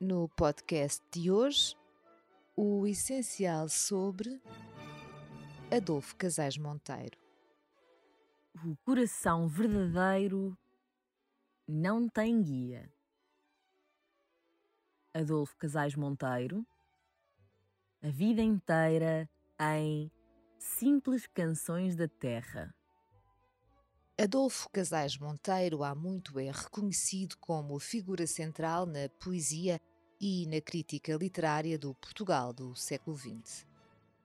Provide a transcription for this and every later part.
No podcast de hoje, o essencial sobre Adolfo Casais Monteiro. O coração verdadeiro não tem guia. Adolfo Casais Monteiro, a vida inteira em Simples Canções da Terra. Adolfo Casais Monteiro há muito é reconhecido como figura central na poesia e na crítica literária do Portugal do século XX.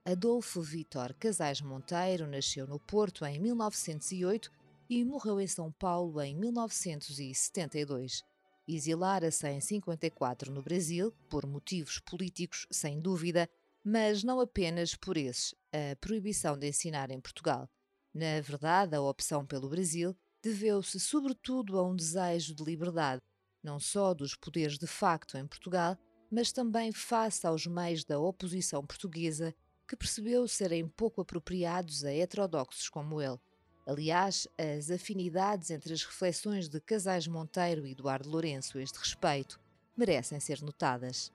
Adolfo Vitor Casais Monteiro nasceu no Porto em 1908 e morreu em São Paulo em 1972. Exilara-se em 54 no Brasil, por motivos políticos, sem dúvida, mas não apenas por esses, a proibição de ensinar em Portugal. Na verdade, a opção pelo Brasil deveu-se sobretudo a um desejo de liberdade, não só dos poderes de facto em Portugal, mas também face aos meios da oposição portuguesa, que percebeu serem pouco apropriados a heterodoxos como ele. Aliás, as afinidades entre as reflexões de Casais Monteiro e Eduardo Lourenço a este respeito merecem ser notadas.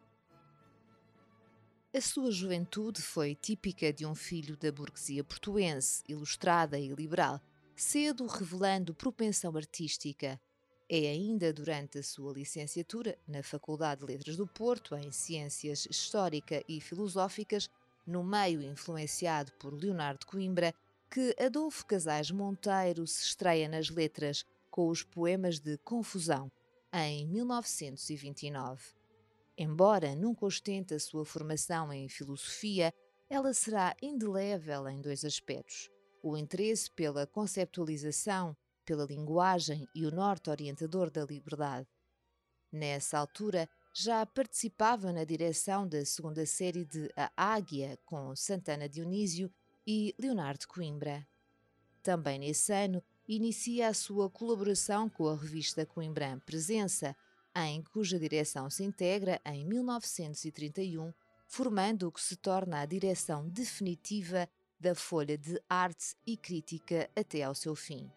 A sua juventude foi típica de um filho da burguesia portuense, ilustrada e liberal, cedo revelando propensão artística. É ainda durante a sua licenciatura na Faculdade de Letras do Porto, em Ciências Histórica e Filosóficas, no meio influenciado por Leonardo Coimbra, que Adolfo Casais Monteiro se estreia nas letras com os poemas de Confusão, em 1929. Embora nunca ostente a sua formação em filosofia, ela será indelével em dois aspectos: o interesse pela conceptualização, pela linguagem e o norte orientador da liberdade. Nessa altura, já participava na direção da segunda série de A Águia com Santana Dionísio e Leonardo Coimbra. Também nesse ano, inicia a sua colaboração com a revista Coimbra Presença, em cuja direção se integra em 1931, formando o que se torna a direção definitiva da Folha de Arte e Crítica até ao seu fim.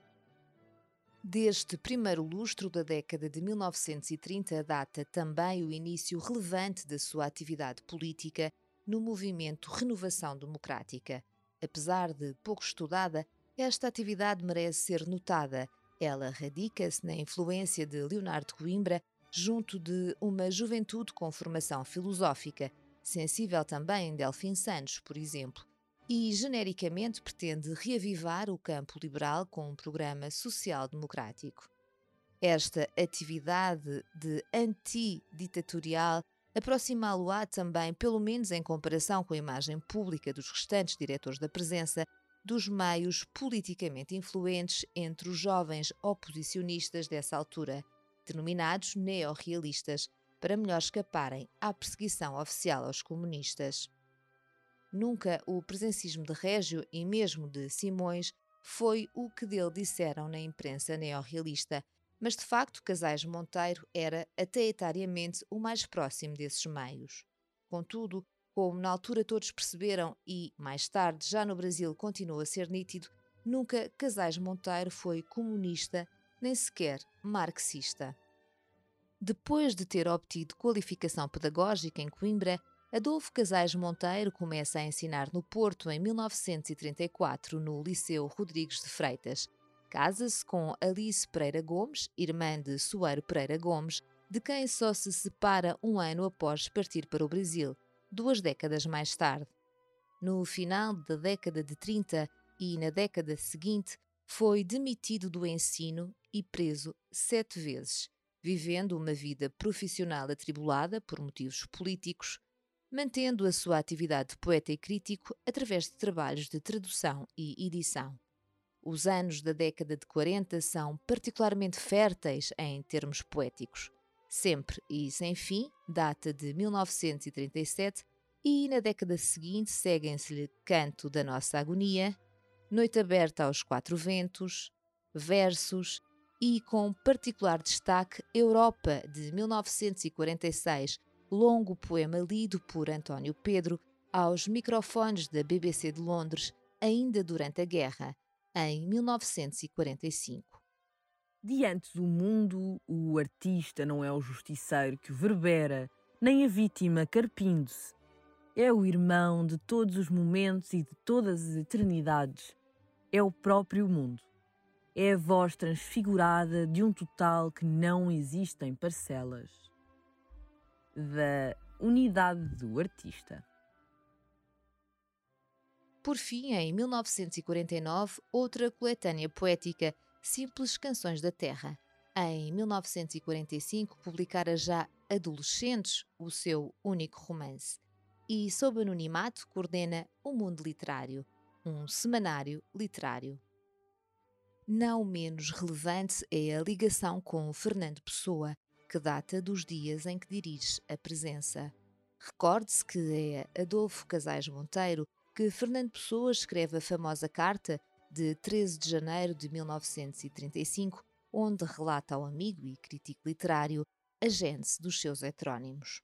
Deste primeiro lustro da década de 1930 data também o início relevante da sua atividade política no movimento Renovação Democrática. Apesar de pouco estudada, esta atividade merece ser notada. Ela radica-se na influência de Leonardo Coimbra junto de uma juventude com formação filosófica, sensível também em Delfim Santos, por exemplo, e genericamente pretende reavivar o campo liberal com um programa social-democrático. Esta atividade de anti-ditatorial aproximá-lo-á também, pelo menos em comparação com a imagem pública dos restantes diretores da presença, dos meios politicamente influentes entre os jovens oposicionistas dessa altura, denominados neorrealistas, para melhor escaparem à perseguição oficial aos comunistas. Nunca o presencismo de Régio e mesmo de Simões foi o que dele disseram na imprensa neorrealista, mas de facto Casais Monteiro era até etariamente o mais próximo desses meios. Contudo, como na altura todos perceberam e, mais tarde, já no Brasil continuou a ser nítido, nunca Casais Monteiro foi comunista nem sequer marxista. Depois de ter obtido qualificação pedagógica em Coimbra, Adolfo Casais Monteiro começa a ensinar no Porto em 1934, no Liceu Rodrigues de Freitas. Casa-se com Alice Pereira Gomes, irmã de Soeiro Pereira Gomes, de quem só se separa um ano após partir para o Brasil, duas décadas mais tarde. No final da década de 30 e na década seguinte, foi demitido do ensino e preso sete vezes, vivendo uma vida profissional atribulada por motivos políticos, mantendo a sua atividade de poeta e crítico através de trabalhos de tradução e edição. Os anos da década de 40 são particularmente férteis em termos poéticos. Sempre e sem fim, data de 1937, e na década seguinte seguem-se-lhe Canto da Nossa Agonia, Noite Aberta aos Quatro Ventos, Versos e, com particular destaque, Europa, de 1946, longo poema lido por António Pedro aos microfones da BBC de Londres, ainda durante a guerra, em 1945. Diante do mundo, o artista não é o justiceiro que verbera nem a vítima carpindo-se. É o irmão de todos os momentos e de todas as eternidades. É o próprio mundo. É a voz transfigurada de um total que não existe em parcelas. Da unidade do artista. Por fim, em 1949, outra coletânea poética, Simples Canções da Terra. Em 1945, publicara já Adolescentes, o seu único romance. E, sob anonimato, coordena O Mundo Literário, um semanário literário. Não menos relevante é a ligação com Fernando Pessoa, que data dos dias em que dirige a presença. Recorde-se que é Adolfo Casais Monteiro que Fernando Pessoa escreve a famosa carta de 13 de janeiro de 1935, onde relata ao amigo e crítico literário a gênese dos seus heterónimos.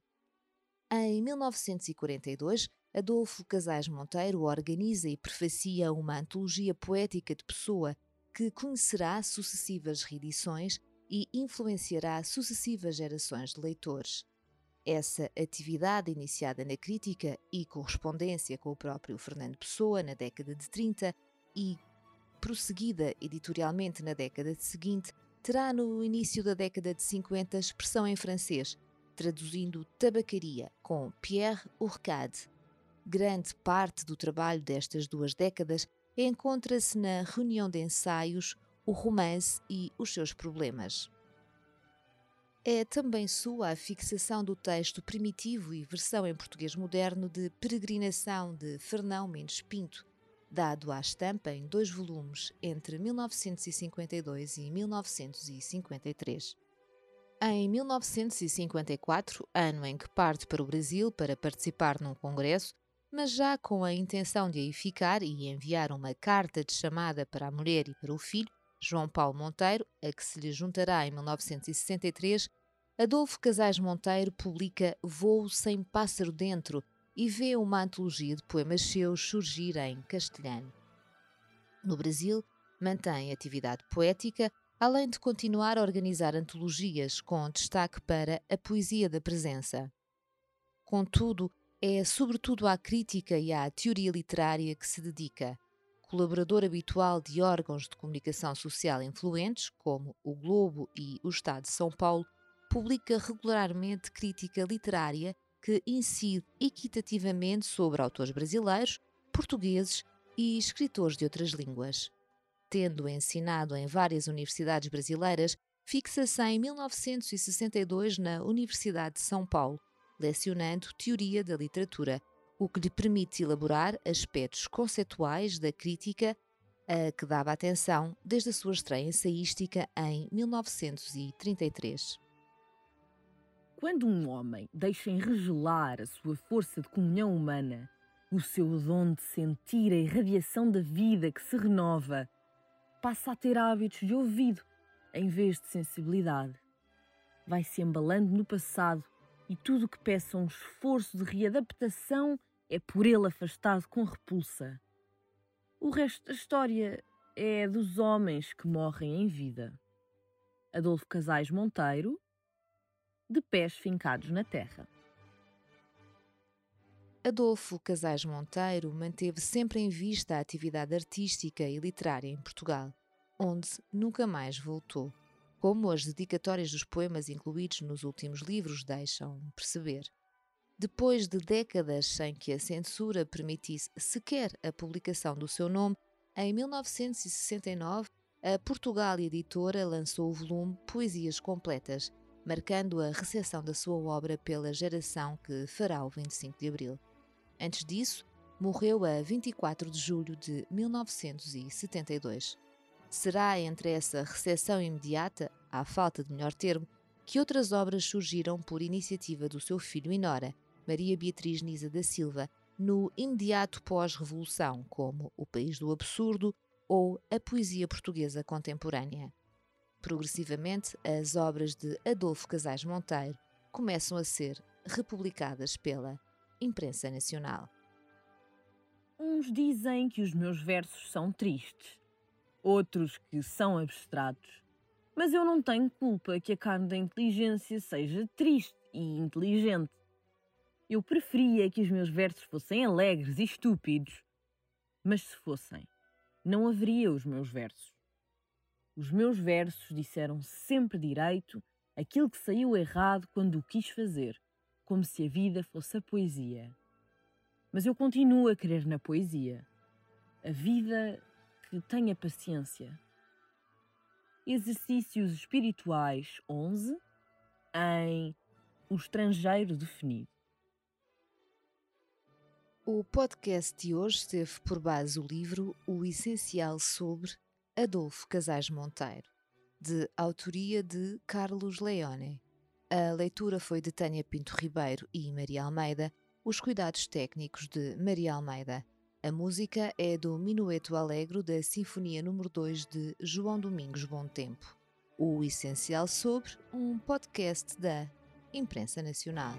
Em 1942, Adolfo Casais Monteiro organiza e prefacia uma antologia poética de Pessoa que conhecerá sucessivas reedições e influenciará sucessivas gerações de leitores. Essa atividade iniciada na crítica e correspondência com o próprio Fernando Pessoa na década de 30 e prosseguida editorialmente na década seguinte, terá no início da década de 50 expressão em francês, traduzindo tabacaria com Pierre Ourcade. Grande parte do trabalho destas duas décadas encontra-se na reunião de ensaios, o romance e os seus problemas. É também sua a fixação do texto primitivo e versão em português moderno de Peregrinação de Fernão Mendes Pinto, dado à estampa em dois volumes entre 1952 e 1953. Em 1954, ano em que parte para o Brasil para participar num congresso, mas já com a intenção de aí ficar e enviar uma carta de chamada para a mulher e para o filho, João Paulo Monteiro, a que se lhe juntará em 1963, Adolfo Casais Monteiro publica Voo Sem Pássaro Dentro e vê uma antologia de poemas seus surgir em castelhano. No Brasil, mantém atividade poética, além de continuar a organizar antologias com destaque para a poesia da presença. Contudo, é sobretudo à crítica e à teoria literária que se dedica. Colaborador habitual de órgãos de comunicação social influentes, como o Globo e o Estado de São Paulo, publica regularmente crítica literária que incide equitativamente sobre autores brasileiros, portugueses e escritores de outras línguas. Tendo ensinado em várias universidades brasileiras, fixa-se em 1962 na Universidade de São Paulo lecionando Teoria da Literatura, o que lhe permite elaborar aspectos conceituais da crítica a que dava atenção desde a sua estreia ensaística em 1933. Quando um homem deixa enregelar a sua força de comunhão humana, o seu dom de sentir a irradiação da vida que se renova, passa a ter hábitos de ouvido em vez de sensibilidade. Vai se embalando no passado e tudo que peça um esforço de readaptação é por ele afastado com repulsa. O resto da história é dos homens que morrem em vida. Adolfo Casais Monteiro, de pés fincados na terra. Adolfo Casais Monteiro manteve sempre em vista a atividade artística e literária em Portugal, onde nunca mais voltou como as dedicatórias dos poemas incluídos nos últimos livros deixam perceber. Depois de décadas sem que a censura permitisse sequer a publicação do seu nome, em 1969, a Portugal Editora lançou o volume Poesias Completas, marcando a recepção da sua obra pela geração que fará o 25 de abril. Antes disso, morreu a 24 de julho de 1972. Será entre essa recepção imediata, à falta de melhor termo, que outras obras surgiram por iniciativa do seu filho e nora, Maria Beatriz Nisa da Silva, no imediato pós-revolução, como O País do Absurdo ou a poesia portuguesa contemporânea. Progressivamente, as obras de Adolfo Casais Monteiro começam a ser republicadas pela imprensa nacional. Uns dizem que os meus versos são tristes, outros que são abstratos. Mas eu não tenho culpa que a carne da inteligência seja triste e inteligente. Eu preferia que os meus versos fossem alegres e estúpidos, mas se fossem, não haveria os meus versos. Os meus versos disseram sempre direito aquilo que saiu errado quando o quis fazer, como se a vida fosse a poesia. Mas eu continuo a crer na poesia. A vida tenha paciência. Exercícios espirituais 11 em O Estrangeiro Definido. O podcast de hoje teve por base o livro O Essencial sobre Adolfo Casais Monteiro, de autoria de Carlos Leone. A leitura foi de Tânia Pinto Ribeiro e Maria Almeida, os cuidados técnicos de Maria Almeida. A música é do Minueto Alegro da Sinfonia número 2 de João Domingos Bom Tempo. O Essencial sobre um podcast da Imprensa Nacional.